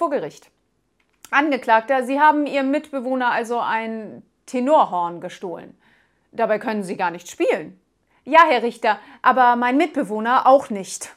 vor Gericht. Angeklagter, Sie haben Ihrem Mitbewohner also ein Tenorhorn gestohlen. Dabei können Sie gar nicht spielen. Ja, Herr Richter, aber mein Mitbewohner auch nicht.